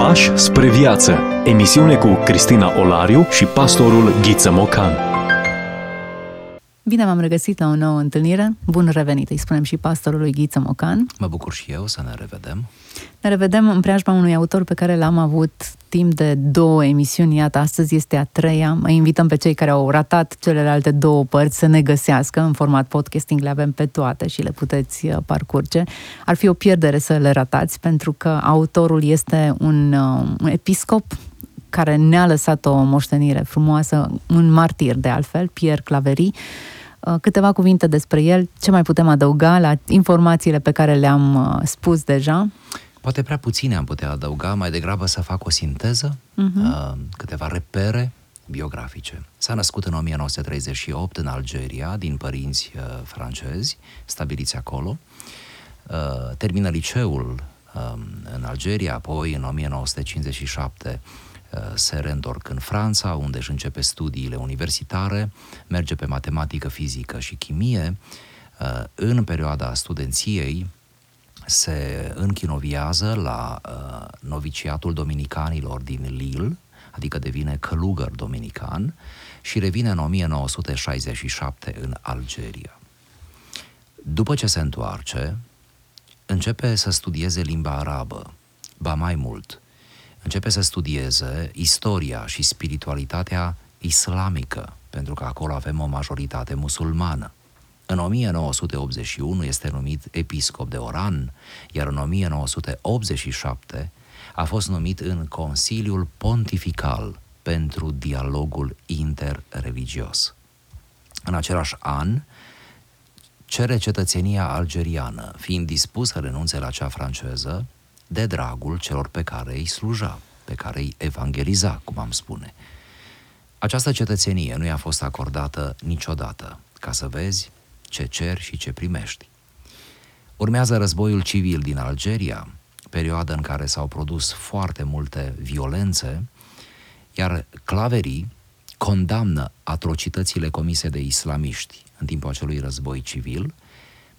Pași spre viață. Emisiune cu Cristina Olariu și pastorul Ghiță Mocan. Bine v-am regăsit la o nouă întâlnire. Bun revenit, îi spunem și pastorului Ghiță Mocan. Mă bucur și eu să ne revedem. Ne revedem în preajma unui autor pe care l-am avut timp de două emisiuni. Iată, astăzi este a treia. Mai invităm pe cei care au ratat celelalte două părți să ne găsească. În format podcasting le avem pe toate și le puteți uh, parcurge. Ar fi o pierdere să le ratați, pentru că autorul este un, uh, un episcop care ne-a lăsat o moștenire frumoasă, un martir de altfel, Pierre Claverie. Uh, câteva cuvinte despre el, ce mai putem adăuga la informațiile pe care le-am spus deja? Poate prea puține am putea adăuga, mai degrabă să fac o sinteză, uh-huh. câteva repere biografice. S-a născut în 1938 în Algeria, din părinți uh, francezi, stabiliți acolo. Uh, termină liceul uh, în Algeria, apoi în 1957 uh, se reîntorc în Franța, unde își începe studiile universitare, merge pe matematică, fizică și chimie. Uh, în perioada studenției, se închinoviază la uh, noviciatul dominicanilor din Lille, adică devine călugăr dominican și revine în 1967 în Algeria. După ce se întoarce, începe să studieze limba arabă, ba mai mult, începe să studieze istoria și spiritualitatea islamică, pentru că acolo avem o majoritate musulmană. În 1981 este numit episcop de Oran, iar în 1987 a fost numit în Consiliul Pontifical pentru dialogul interreligios. În același an, cere cetățenia algeriană, fiind dispus să renunțe la cea franceză, de dragul celor pe care îi sluja, pe care îi evangeliza, cum am spune. Această cetățenie nu i-a fost acordată niciodată. Ca să vezi, ce ceri și ce primești. Urmează războiul civil din Algeria, perioada în care s-au produs foarte multe violențe, iar claverii condamnă atrocitățile comise de islamiști în timpul acelui război civil,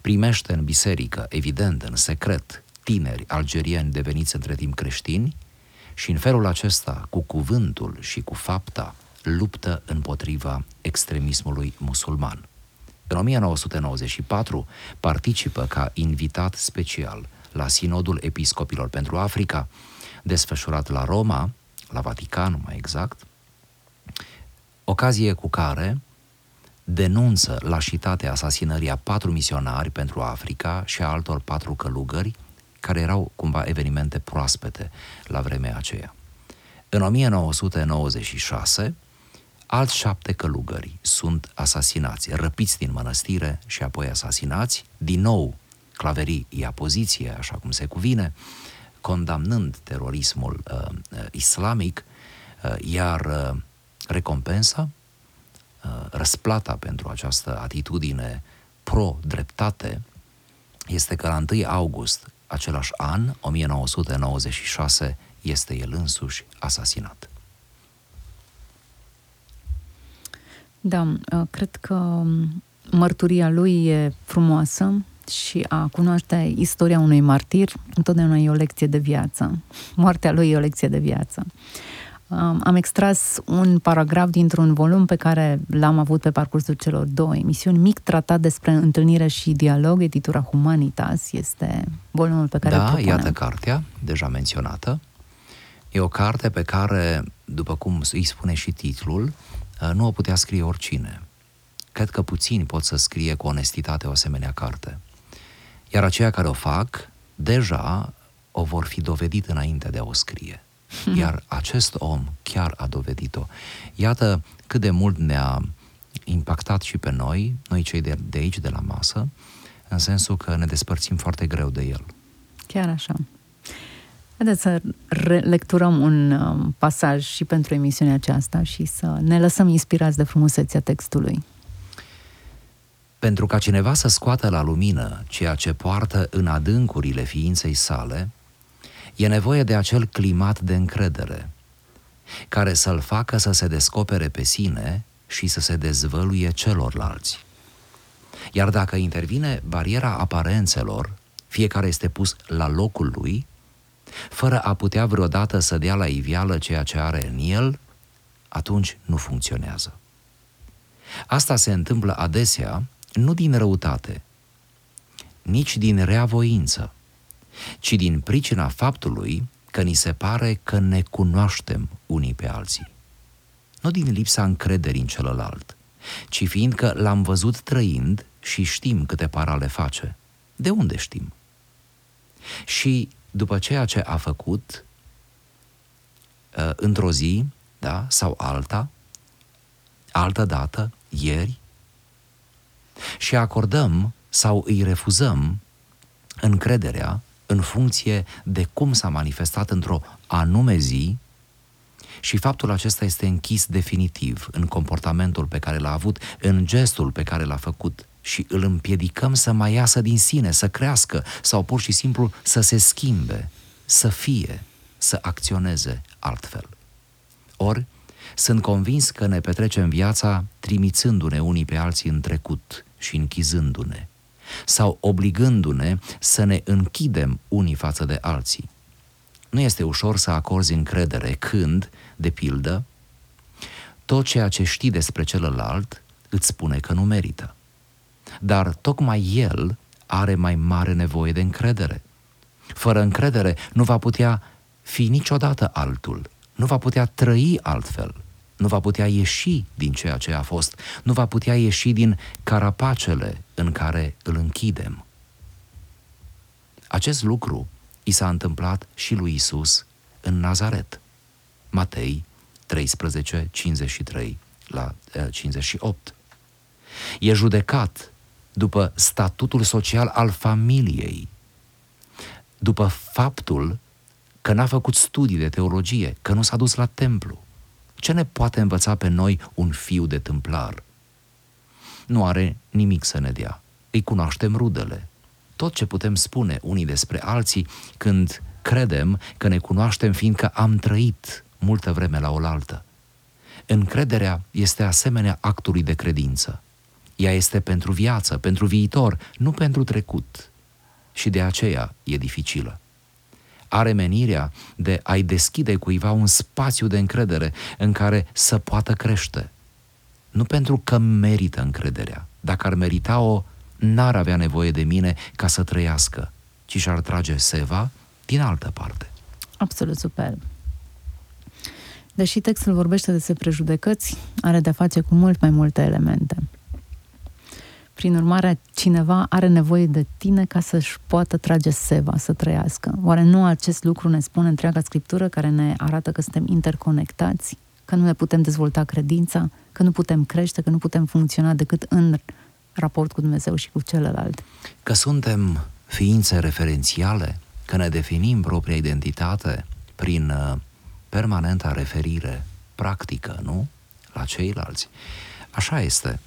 primește în biserică, evident, în secret, tineri algerieni deveniți între timp creștini și în felul acesta, cu cuvântul și cu fapta, luptă împotriva extremismului musulman. În 1994 participă ca invitat special la Sinodul Episcopilor pentru Africa, desfășurat la Roma, la Vatican mai exact, ocazie cu care denunță lașitatea asasinării a patru misionari pentru Africa și a altor patru călugări, care erau cumva evenimente proaspete la vremea aceea. În 1996, alți șapte călugări sunt asasinați, răpiți din mănăstire și apoi asasinați. Din nou, Claverii ia poziție, așa cum se cuvine, condamnând terorismul uh, uh, islamic, uh, iar uh, recompensa, uh, răsplata pentru această atitudine pro-dreptate, este că la 1 august același an, 1996, este el însuși asasinat. Da, uh, cred că um, mărturia lui e frumoasă și a cunoaște istoria unui martir întotdeauna e o lecție de viață. Moartea lui e o lecție de viață. Um, am extras un paragraf dintr-un volum pe care l-am avut pe parcursul celor două emisiuni, mic tratat despre întâlnire și dialog, editura Humanitas, este volumul pe care da, îl propunem. iată cartea, deja menționată. E o carte pe care, după cum îi spune și titlul, Uh, nu o putea scrie oricine. Cred că puțini pot să scrie cu onestitate o asemenea carte. Iar aceia care o fac, deja o vor fi dovedit înainte de a o scrie. Iar acest om chiar a dovedit-o. Iată cât de mult ne-a impactat și pe noi, noi cei de, de aici, de la masă, în sensul că ne despărțim foarte greu de el. Chiar așa. Haideți să lecturăm un um, pasaj și pentru emisiunea aceasta și să ne lăsăm inspirați de frumusețea textului. Pentru ca cineva să scoată la lumină ceea ce poartă în adâncurile ființei sale, e nevoie de acel climat de încredere, care să-l facă să se descopere pe sine și să se dezvăluie celorlalți. Iar dacă intervine bariera aparențelor, fiecare este pus la locul lui, fără a putea vreodată să dea la iveală ceea ce are în el, atunci nu funcționează. Asta se întâmplă adesea nu din răutate, nici din reavoință, ci din pricina faptului că ni se pare că ne cunoaștem unii pe alții. Nu din lipsa încrederii în celălalt, ci fiindcă l-am văzut trăind și știm câte parale face. De unde știm? Și după ceea ce a făcut, uh, într-o zi, da, sau alta, altă dată, ieri, și acordăm sau îi refuzăm încrederea în funcție de cum s-a manifestat într-o anume zi și faptul acesta este închis definitiv în comportamentul pe care l-a avut, în gestul pe care l-a făcut și îl împiedicăm să mai iasă din sine, să crească sau pur și simplu să se schimbe, să fie, să acționeze altfel. Ori, sunt convins că ne petrecem viața trimițându-ne unii pe alții în trecut și închizându-ne, sau obligându-ne să ne închidem unii față de alții. Nu este ușor să acorzi încredere când, de pildă, tot ceea ce știi despre celălalt îți spune că nu merită. Dar tocmai el are mai mare nevoie de încredere. Fără încredere nu va putea fi niciodată altul, nu va putea trăi altfel, nu va putea ieși din ceea ce a fost, nu va putea ieși din carapacele în care îl închidem. Acest lucru i s-a întâmplat și lui Isus în Nazaret. Matei 13, 53 la 58. Eh, e judecat după statutul social al familiei, după faptul că n-a făcut studii de teologie, că nu s-a dus la templu. Ce ne poate învăța pe noi un fiu de tâmplar? Nu are nimic să ne dea. Îi cunoaștem rudele. Tot ce putem spune unii despre alții când credem că ne cunoaștem fiindcă am trăit multă vreme la oaltă. Încrederea este asemenea actului de credință. Ea este pentru viață, pentru viitor, nu pentru trecut. Și de aceea e dificilă. Are menirea de a-i deschide cuiva un spațiu de încredere în care să poată crește. Nu pentru că merită încrederea. Dacă ar merita-o, n-ar avea nevoie de mine ca să trăiască, ci și-ar trage seva din altă parte. Absolut superb. Deși textul vorbește despre prejudecăți, are de-a face cu mult mai multe elemente. Prin urmare, cineva are nevoie de tine ca să-și poată trage seva, să trăiască. Oare nu acest lucru ne spune întreaga Scriptură care ne arată că suntem interconectați, că nu ne putem dezvolta credința, că nu putem crește, că nu putem funcționa decât în raport cu Dumnezeu și cu celălalt? Că suntem ființe referențiale, că ne definim propria identitate prin uh, permanenta referire practică, nu? La ceilalți. Așa este.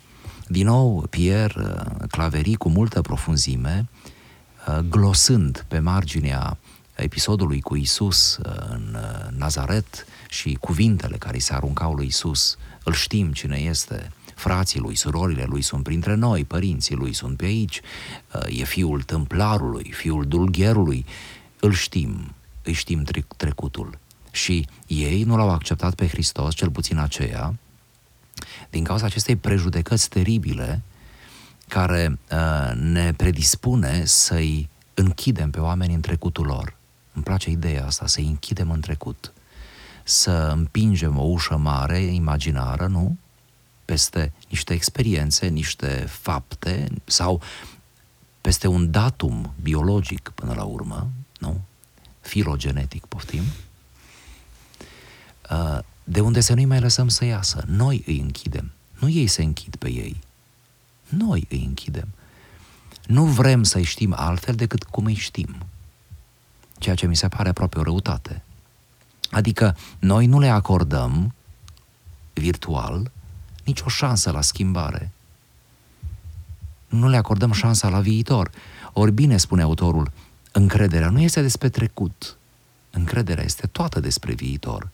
Din nou, Pierre uh, Claveri cu multă profunzime, uh, glosând pe marginea episodului cu Isus uh, în Nazaret și cuvintele care se aruncau lui Isus, îl știm cine este, frații lui, surorile lui sunt printre noi, părinții lui sunt pe aici, e fiul tâmplarului, fiul dulgherului, îl știm, îi știm trecutul. Și ei nu l-au acceptat pe Hristos, cel puțin aceea, din cauza acestei prejudecăți teribile care uh, ne predispune să-i închidem pe oameni în trecutul lor. Îmi place ideea asta, să-i închidem în trecut. Să împingem o ușă mare, imaginară, nu? Peste niște experiențe, niște fapte sau peste un datum biologic până la urmă, nu? Filogenetic, poftim. Uh, de unde să nu-i mai lăsăm să iasă. Noi îi închidem. Nu ei se închid pe ei. Noi îi închidem. Nu vrem să-i știm altfel decât cum îi știm. Ceea ce mi se pare aproape o răutate. Adică noi nu le acordăm virtual nicio șansă la schimbare. Nu le acordăm șansa la viitor. Ori bine, spune autorul, încrederea nu este despre trecut. Încrederea este toată despre viitor.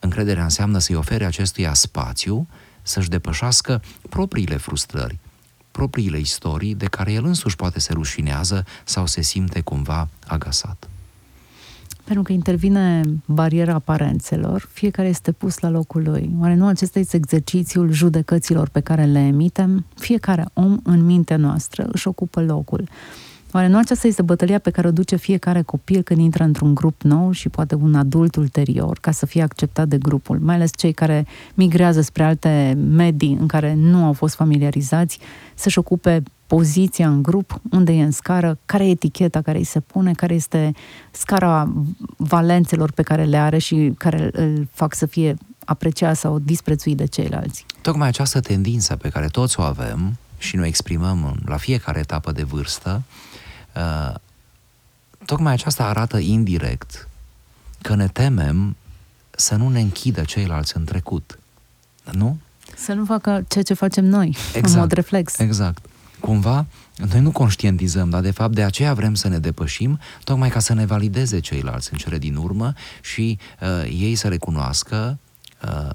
Încrederea înseamnă să-i ofere acestuia spațiu să-și depășească propriile frustrări, propriile istorii de care el însuși poate se rușinează sau se simte cumva agasat. Pentru că intervine bariera aparențelor, fiecare este pus la locul lui. Oare nu acesta este exercițiul judecăților pe care le emitem? Fiecare om în mintea noastră își ocupă locul. Oare nu aceasta este bătălia pe care o duce fiecare copil când intră într-un grup nou și poate un adult ulterior ca să fie acceptat de grupul, mai ales cei care migrează spre alte medii în care nu au fost familiarizați, să-și ocupe poziția în grup, unde e în scară, care e eticheta care îi se pune, care este scara valențelor pe care le are și care îl fac să fie apreciat sau disprețuit de ceilalți. Tocmai această tendință pe care toți o avem și noi exprimăm la fiecare etapă de vârstă, uh, tocmai aceasta arată indirect că ne temem să nu ne închidă ceilalți în trecut. Nu? Să nu facă ceea ce facem noi, exact, în mod reflex. Exact cumva, noi nu conștientizăm, dar de fapt de aceea vrem să ne depășim, tocmai ca să ne valideze ceilalți în cele din urmă și uh, ei să recunoască uh,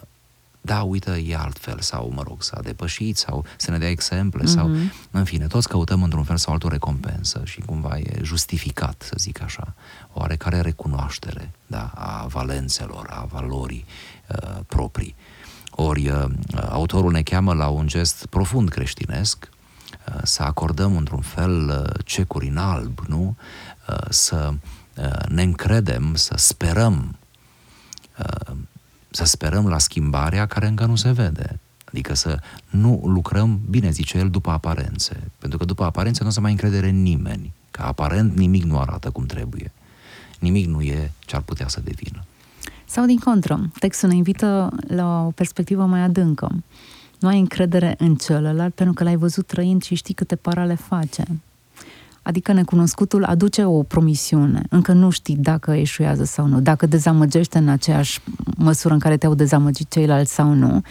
da, uite, e altfel, sau, mă rog, s-a depășit, sau să ne dea exemple, mm-hmm. sau, în fine, toți căutăm într-un fel sau altul recompensă și cumva e justificat, să zic așa, oarecare recunoaștere, da, a valențelor, a valorii uh, proprii. Ori uh, autorul ne cheamă la un gest profund creștinesc, Uh, să acordăm într-un fel uh, cecuri în alb, nu? Uh, să ne încredem, să sperăm, să sperăm la schimbarea care încă nu se vede. Adică să nu lucrăm, bine zice el, după aparențe. Pentru că după aparențe nu o să mai încredere în nimeni. Că aparent nimic nu arată cum trebuie. Nimic nu e ce ar putea să devină. Sau din contră, textul ne invită la o perspectivă mai adâncă nu ai încredere în celălalt pentru că l-ai văzut trăind și știi câte parale face. Adică necunoscutul aduce o promisiune. Încă nu știi dacă eșuează sau nu, dacă dezamăgește în aceeași măsură în care te-au dezamăgit ceilalți sau nu,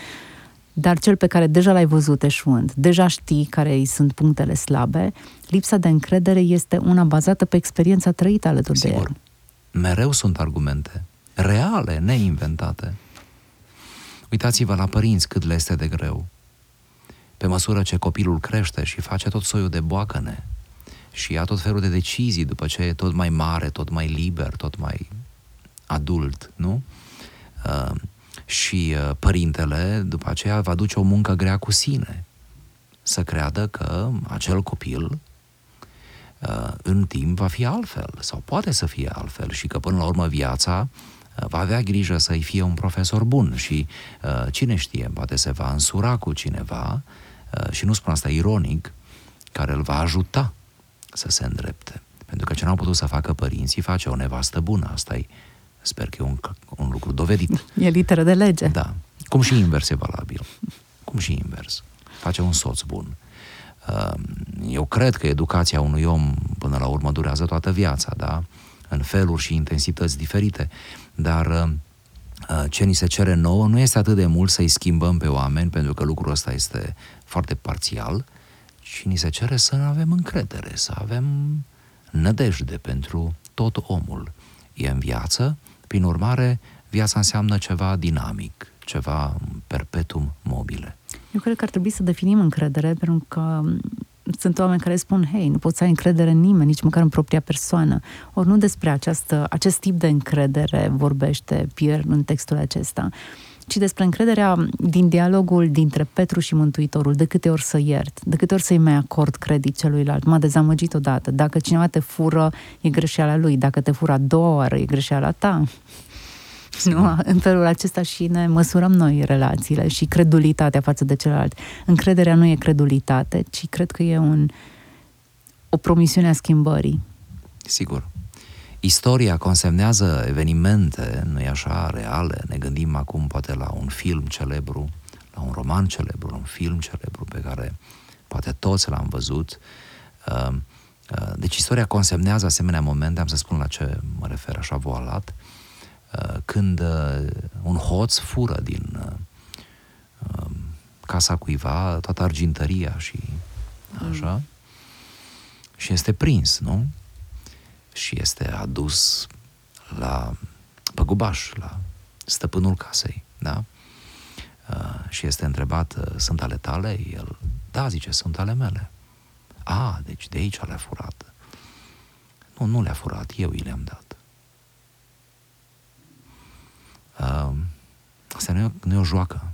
dar cel pe care deja l-ai văzut eșuând, deja știi care îi sunt punctele slabe, lipsa de încredere este una bazată pe experiența trăită alături Sigur. de el. Mereu sunt argumente reale, neinventate. Uitați-vă la părinți cât le este de greu. Pe măsură ce copilul crește și face tot soiul de boacăne și ia tot felul de decizii după ce e tot mai mare, tot mai liber, tot mai adult, nu? Uh, și uh, părintele după aceea va duce o muncă grea cu sine. Să creadă că acel copil uh, în timp va fi altfel sau poate să fie altfel și că până la urmă viața va avea grijă să-i fie un profesor bun și uh, cine știe, poate se va însura cu cineva uh, și nu spun asta ironic, care îl va ajuta să se îndrepte. Pentru că ce n-au putut să facă părinții, face o nevastă bună. Asta e, sper că e un, un lucru dovedit. E literă de lege. Da. Cum și invers e valabil. Cum și invers. Face un soț bun. Uh, eu cred că educația unui om, până la urmă, durează toată viața, da? În feluri și intensități diferite. Dar uh, uh, ce ni se cere nouă nu este atât de mult să-i schimbăm pe oameni, pentru că lucrul ăsta este foarte parțial, ci ni se cere să avem încredere, să avem nădejde pentru tot omul. E în viață, prin urmare, viața înseamnă ceva dinamic, ceva perpetuum mobile. Eu cred că ar trebui să definim încredere, pentru că sunt oameni care spun, hei, nu poți să ai încredere în nimeni, nici măcar în propria persoană. Ori nu despre această, acest tip de încredere vorbește Pierre în textul acesta, ci despre încrederea din dialogul dintre Petru și Mântuitorul, de câte ori să iert, de câte ori să-i mai acord credit celuilalt. M-a dezamăgit odată. Dacă cineva te fură, e greșeala lui. Dacă te fură a doua oară, e greșeala ta. Nu? În felul acesta și ne măsurăm noi relațiile și credulitatea față de celălalt. Încrederea nu e credulitate, ci cred că e un, o promisiune a schimbării. Sigur. Istoria consemnează evenimente, nu e așa, reale. Ne gândim acum poate la un film celebru, la un roman celebru, la un film celebru pe care poate toți l-am văzut. Uh, uh, deci istoria consemnează asemenea momente, am să spun la ce mă refer așa voalat, Uh, când uh, un hoț fură din uh, um, casa cuiva toată argintăria și așa, mm. și este prins, nu? și este adus la păgubaș, la stăpânul casei, da? Uh, și este întrebat, uh, sunt ale tale? El, da, zice, sunt ale mele. A, deci de aici le-a furat. Nu, nu le-a furat, eu i le-am dat. Uh, asta nu e, nu e o joacă.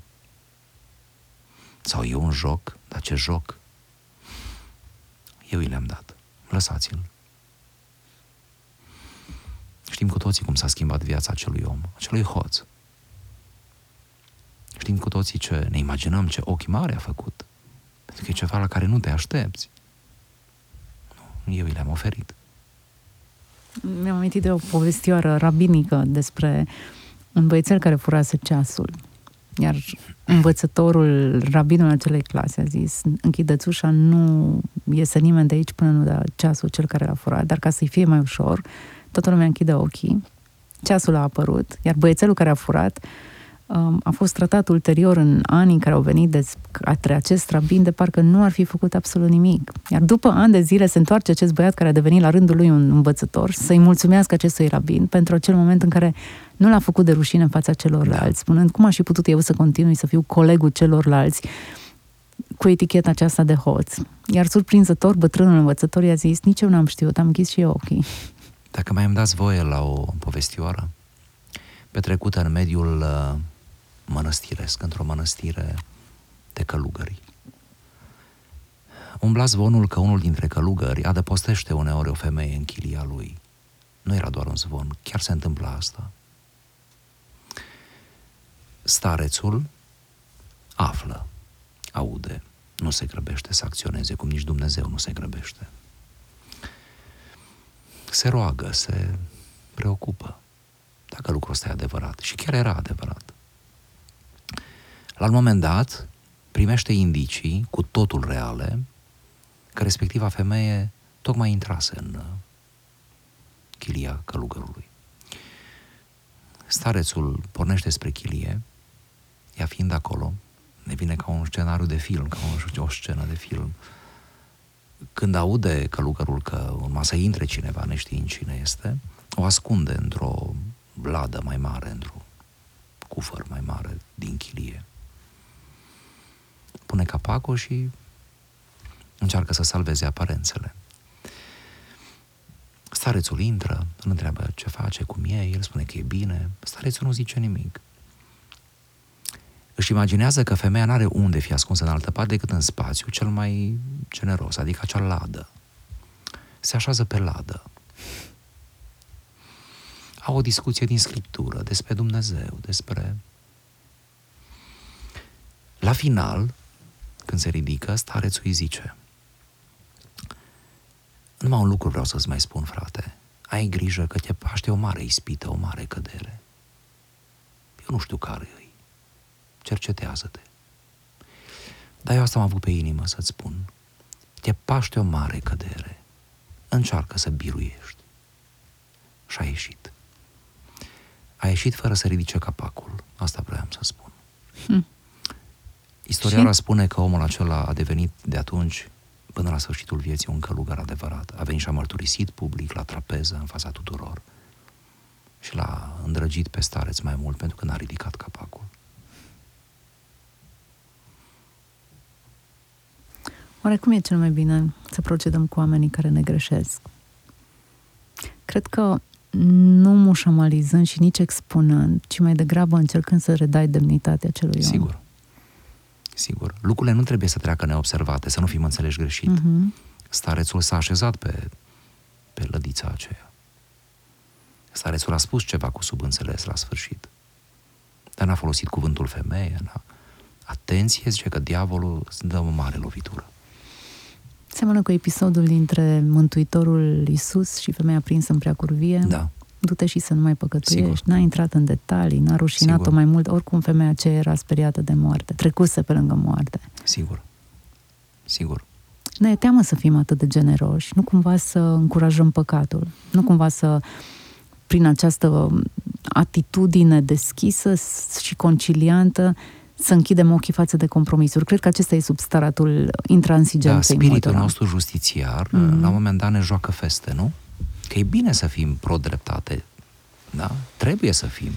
Sau e un joc, dar ce joc? Eu i le-am dat. Lăsați-l. Știm cu toții cum s-a schimbat viața acelui om, acelui hoț. Știm cu toții ce, ne imaginăm ce ochi mari a făcut. Pentru că e ceva la care nu te aștepți. Nu, eu i le-am oferit. Mi-am amintit de o povestioară rabinică despre un băiețel care furase ceasul. Iar învățătorul, rabinul acelei clase a zis, închideți ușa, nu iese nimeni de aici până nu da ceasul cel care l-a furat, dar ca să-i fie mai ușor, toată lumea închide ochii, ceasul a apărut, iar băiețelul care a furat um, a fost tratat ulterior în anii în care au venit de către acest rabin de parcă nu ar fi făcut absolut nimic. Iar după ani de zile se întoarce acest băiat care a devenit la rândul lui un învățător să-i mulțumească acestui rabin pentru acel moment în care nu l-a făcut de rușine în fața celorlalți, da. spunând cum aș fi putut eu să continui să fiu colegul celorlalți cu eticheta aceasta de hoț. Iar surprinzător, bătrânul învățător i-a zis, nici eu n-am știut, am închis și eu ochii. Dacă mai îmi dați voie la o povestioară petrecută în mediul uh, mănăstiresc, într-o mănăstire de călugări. Umbla zvonul că unul dintre călugări adăpostește uneori o femeie în chilia lui. Nu era doar un zvon, chiar se întâmplă asta. Starețul află, aude, nu se grăbește să acționeze, cum nici Dumnezeu nu se grăbește. Se roagă, se preocupă dacă lucrul ăsta e adevărat. Și chiar era adevărat. La un moment dat, primește indicii cu totul reale că respectiva femeie tocmai intrase în uh, chilia călugărului. Starețul pornește spre chilie, ea fiind acolo, ne vine ca un scenariu de film, ca o, o scenă de film. Când aude călugărul că urma să intre cineva neștiind cine este, o ascunde într-o bladă mai mare, într-un cufăr mai mare din chilie. Pune capacul și încearcă să salveze aparențele. Starețul intră, îl întreabă ce face, cum e, el spune că e bine, starețul nu zice nimic. Își imaginează că femeia nu are unde fi ascunsă în altă parte decât în spațiu cel mai generos, adică acea ladă. Se așează pe ladă. Au o discuție din Scriptură despre Dumnezeu, despre... La final, când se ridică, starețul îi zice Numai un lucru vreau să-ți mai spun, frate. Ai grijă că te paște o mare ispită, o mare cădere. Eu nu știu care e cercetează-te. Dar eu asta am avut pe inimă să-ți spun. Te paște o mare cădere. Încearcă să biruiești. Și a ieșit. A ieșit fără să ridice capacul. Asta vreau să spun. Hm. Istoriara și? spune că omul acela a devenit de atunci până la sfârșitul vieții un călugăr adevărat. A venit și a mărturisit public la trapeză în fața tuturor și l-a îndrăgit pe stareț mai mult pentru că n-a ridicat capacul. Oare cum e cel mai bine să procedăm cu oamenii care ne greșesc? Cred că nu mușamalizând și nici expunând, ci mai degrabă încercând să redai demnitatea celui Sigur. om. Sigur. Sigur. Lucrurile nu trebuie să treacă neobservate, să nu fim înțeleși greșit. Uh-huh. Starețul s-a așezat pe, pe lădița aceea. Starețul a spus ceva cu subînțeles la sfârșit. Dar n-a folosit cuvântul femeie. N-a... Atenție, zice că diavolul dă o mare lovitură. Seamănă cu episodul dintre Mântuitorul Isus și femeia prinsă în prea curvie. Da. Du-te și să nu mai păcătuiești. Sigur. N-a intrat în detalii, n-a rușinat-o Sigur. mai mult. Oricum femeia aceea era speriată de moarte. Trecuse pe lângă moarte. Sigur. Sigur. Ne e teamă să fim atât de generoși, nu cumva să încurajăm păcatul, nu cumva să, prin această atitudine deschisă și conciliantă, să închidem ochii față de compromisuri. Cred că acesta e substaratul intransigenței Da, spiritul nostru justițiar, mm-hmm. la un moment dat ne joacă feste, nu? Că e bine să fim pro-dreptate, da? Trebuie să fim.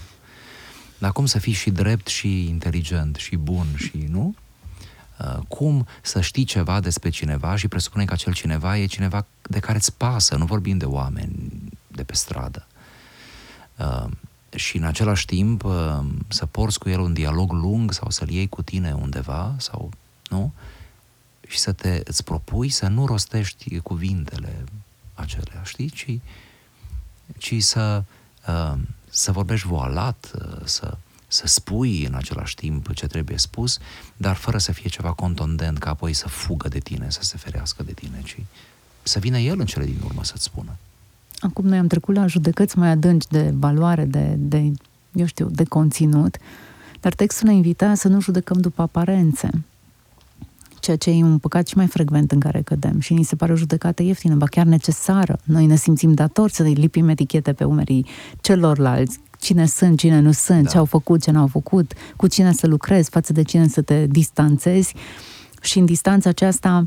Dar cum să fii și drept și inteligent și bun și, nu? Uh, cum să știi ceva despre cineva și presupune că acel cineva e cineva de care îți pasă, nu vorbim de oameni de pe stradă. Uh, și în același timp uh, să porți cu el un dialog lung sau să-l iei cu tine undeva sau nu? Și să te îți propui să nu rostești cuvintele acelea, știi? Ci, ci să, uh, să vorbești voalat, uh, să, să spui în același timp ce trebuie spus, dar fără să fie ceva contondent ca apoi să fugă de tine, să se ferească de tine, ci să vină el în cele din urmă să-ți spună. Acum noi am trecut la judecăți mai adânci de valoare, de, de eu știu, de conținut, dar textul ne invita să nu judecăm după aparențe, ceea ce e un păcat și mai frecvent în care cădem și ni se pare o judecată ieftină, ba chiar necesară. Noi ne simțim datori să lipim etichete pe umerii celorlalți, cine sunt, cine nu sunt, da. ce au făcut, ce n-au făcut, cu cine să lucrezi, față de cine să te distanțezi și în distanța aceasta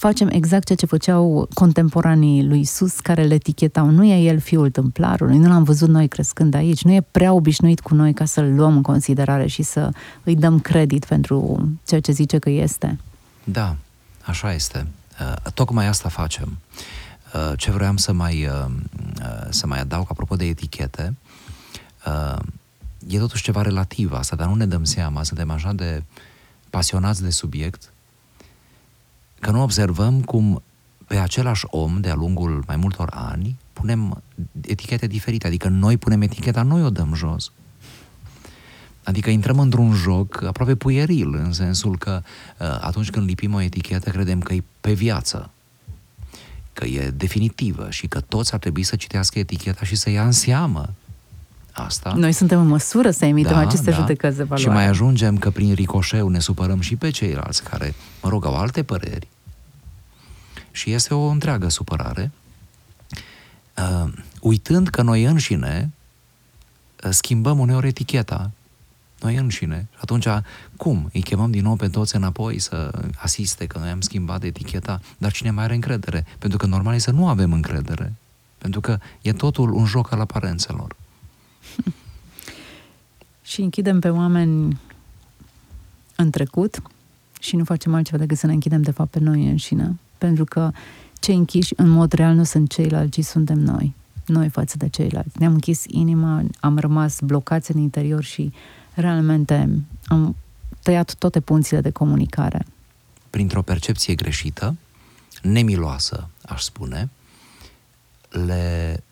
facem exact ceea ce făceau contemporanii lui Isus, care le etichetau. Nu e el fiul tâmplarului, nu l-am văzut noi crescând aici, nu e prea obișnuit cu noi ca să-l luăm în considerare și să îi dăm credit pentru ceea ce zice că este. Da, așa este. Uh, tocmai asta facem. Uh, ce vreau să mai, uh, să mai adaug apropo de etichete, e totuși ceva relativ asta, dar nu ne dăm seama, suntem așa de pasionați de subiect, că nu observăm cum pe același om, de-a lungul mai multor ani, punem etichete diferite, adică noi punem eticheta, noi o dăm jos. Adică intrăm într-un joc aproape puieril, în sensul că uh, atunci când lipim o etichetă, credem că e pe viață, că e definitivă și că toți ar trebui să citească eticheta și să ia în seamă asta. Noi suntem în măsură să emitem da, aceste da. judecăți de valoare. Și mai ajungem că prin ricoșeu ne supărăm și pe ceilalți care, mă rog, au alte păreri. Și este o întreagă supărare, uh, uitând că noi înșine uh, schimbăm uneori eticheta noi înșine. Și atunci, cum? Îi chemăm din nou pe toți înapoi să asiste că noi am schimbat eticheta, dar cine mai are încredere? Pentru că normal e să nu avem încredere. Pentru că e totul un joc al aparențelor. Și închidem pe oameni în trecut și nu facem altceva decât să ne închidem de fapt pe noi înșine. Pentru că cei închiși în mod real nu sunt ceilalți, ci suntem noi. Noi față de ceilalți. Ne-am închis inima, am rămas blocați în interior și realmente am tăiat toate punțile de comunicare. Printr-o percepție greșită, nemiloasă, aș spune, le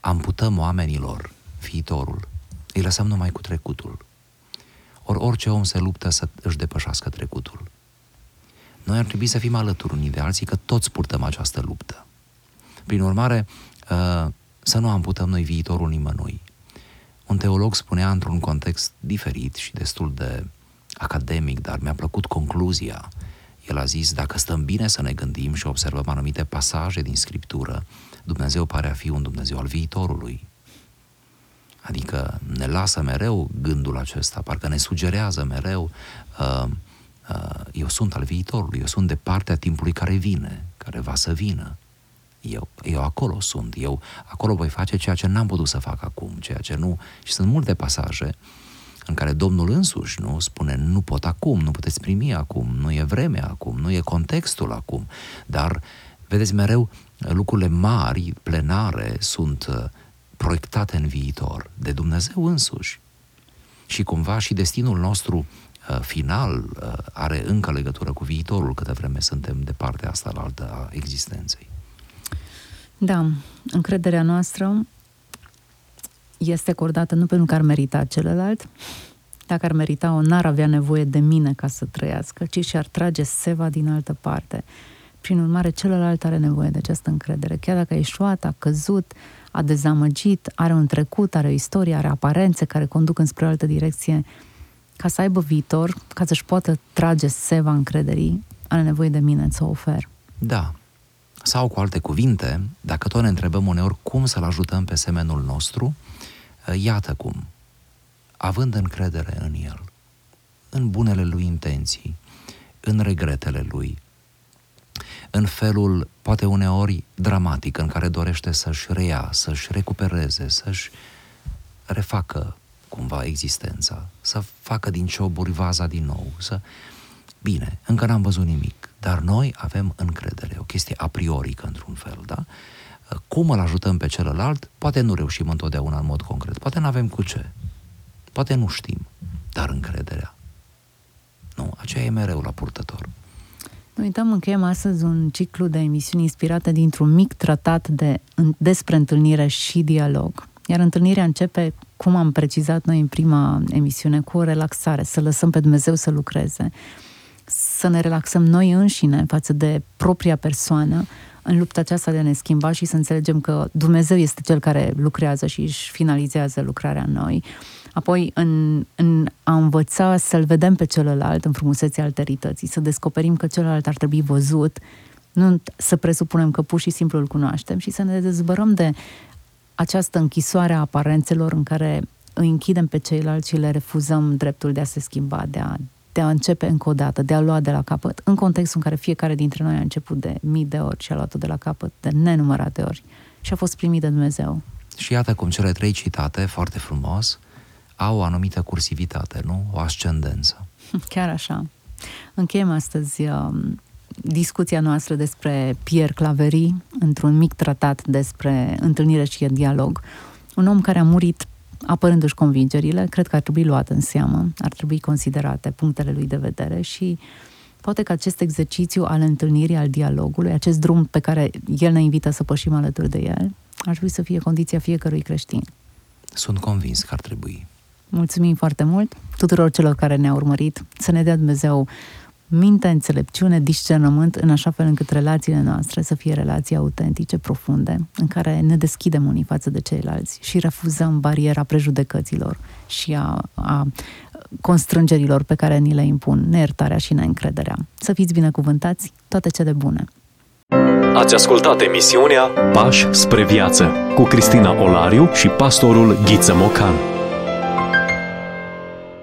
amputăm oamenilor viitorul, îi lăsăm numai cu trecutul. Ori orice om se luptă să își depășească trecutul. Noi ar trebui să fim alături unii de alții, că toți purtăm această luptă. Prin urmare, uh, să nu amputăm noi viitorul nimănui. Un teolog spunea într-un context diferit și destul de academic, dar mi-a plăcut concluzia. El a zis, dacă stăm bine să ne gândim și observăm anumite pasaje din Scriptură, Dumnezeu pare a fi un Dumnezeu al viitorului, Adică ne lasă mereu gândul acesta, parcă ne sugerează mereu uh, uh, eu sunt al viitorului, eu sunt de partea timpului care vine, care va să vină. Eu, eu acolo sunt, eu acolo voi face ceea ce n-am putut să fac acum, ceea ce nu... Și sunt multe pasaje în care Domnul însuși nu spune nu pot acum, nu puteți primi acum, nu e vremea acum, nu e contextul acum, dar vedeți mereu lucrurile mari, plenare, sunt uh, proiectate în viitor de Dumnezeu însuși. Și cumva și destinul nostru uh, final uh, are încă legătură cu viitorul, câte vreme suntem de partea asta la altă a existenței. Da, încrederea noastră este acordată nu pentru că ar merita celălalt, dacă ar merita-o, n-ar avea nevoie de mine ca să trăiască, ci și-ar trage seva din altă parte. Prin urmare, celălalt are nevoie de această încredere. Chiar dacă a ieșuat, a căzut, a dezamăgit, are un trecut, are o istorie, are aparențe care conduc înspre o altă direcție, ca să aibă viitor, ca să-și poată trage seva încrederii, are nevoie de mine să o ofer. Da. Sau, cu alte cuvinte, dacă tot ne întrebăm uneori cum să-l ajutăm pe semenul nostru, iată cum. Având încredere în el, în bunele lui intenții, în regretele lui, în felul, poate uneori, dramatic, în care dorește să-și reia, să-și recupereze, să-și refacă cumva existența, să facă din cioburi vaza din nou, să... Bine, încă n-am văzut nimic, dar noi avem încredere, o chestie a priorică într-un fel, da? cum îl ajutăm pe celălalt, poate nu reușim întotdeauna în mod concret, poate nu avem cu ce, poate nu știm, dar încrederea. Nu, aceea e mereu la purtător. Nu uităm, încheiem astăzi un ciclu de emisiuni inspirate dintr-un mic tratat de, despre întâlnire și dialog. Iar întâlnirea începe, cum am precizat noi în prima emisiune, cu o relaxare, să lăsăm pe Dumnezeu să lucreze, să ne relaxăm noi înșine față de propria persoană, în lupta aceasta de a ne schimba și să înțelegem că Dumnezeu este Cel care lucrează și își finalizează lucrarea în noi. Apoi, în, în a învăța să-L vedem pe celălalt în frumusețea alterității, să descoperim că celălalt ar trebui văzut, nu să presupunem că pur și simplu îl cunoaștem și să ne dezbărăm de această închisoare a aparențelor în care îi închidem pe ceilalți și le refuzăm dreptul de a se schimba, de a, de a începe încă o dată, de a lua de la capăt, în contextul în care fiecare dintre noi a început de mii de ori și a luat-o de la capăt de nenumărate ori și a fost primit de Dumnezeu. Și iată cum cele trei citate, foarte frumos, au o anumită cursivitate, nu? O ascendență. Chiar așa. Încheiem astăzi um, discuția noastră despre Pierre Claverie într-un mic tratat despre întâlnire și dialog. Un om care a murit apărându-și convingerile, cred că ar trebui luat în seamă, ar trebui considerate punctele lui de vedere și poate că acest exercițiu al întâlnirii, al dialogului, acest drum pe care el ne invită să pășim alături de el, ar trebui să fie condiția fiecărui creștin. Sunt convins că ar trebui. Mulțumim foarte mult tuturor celor care ne-au urmărit, să ne dea Dumnezeu minte, înțelepciune, discernământ, în așa fel încât relațiile noastre să fie relații autentice, profunde, în care ne deschidem unii față de ceilalți și refuzăm bariera prejudecăților și a, a constrângerilor pe care ni le impun neiertarea și neîncrederea. Să fiți binecuvântați, toate cele bune! Ați ascultat emisiunea Pași spre viață cu Cristina Olariu și pastorul Ghiță Mocan.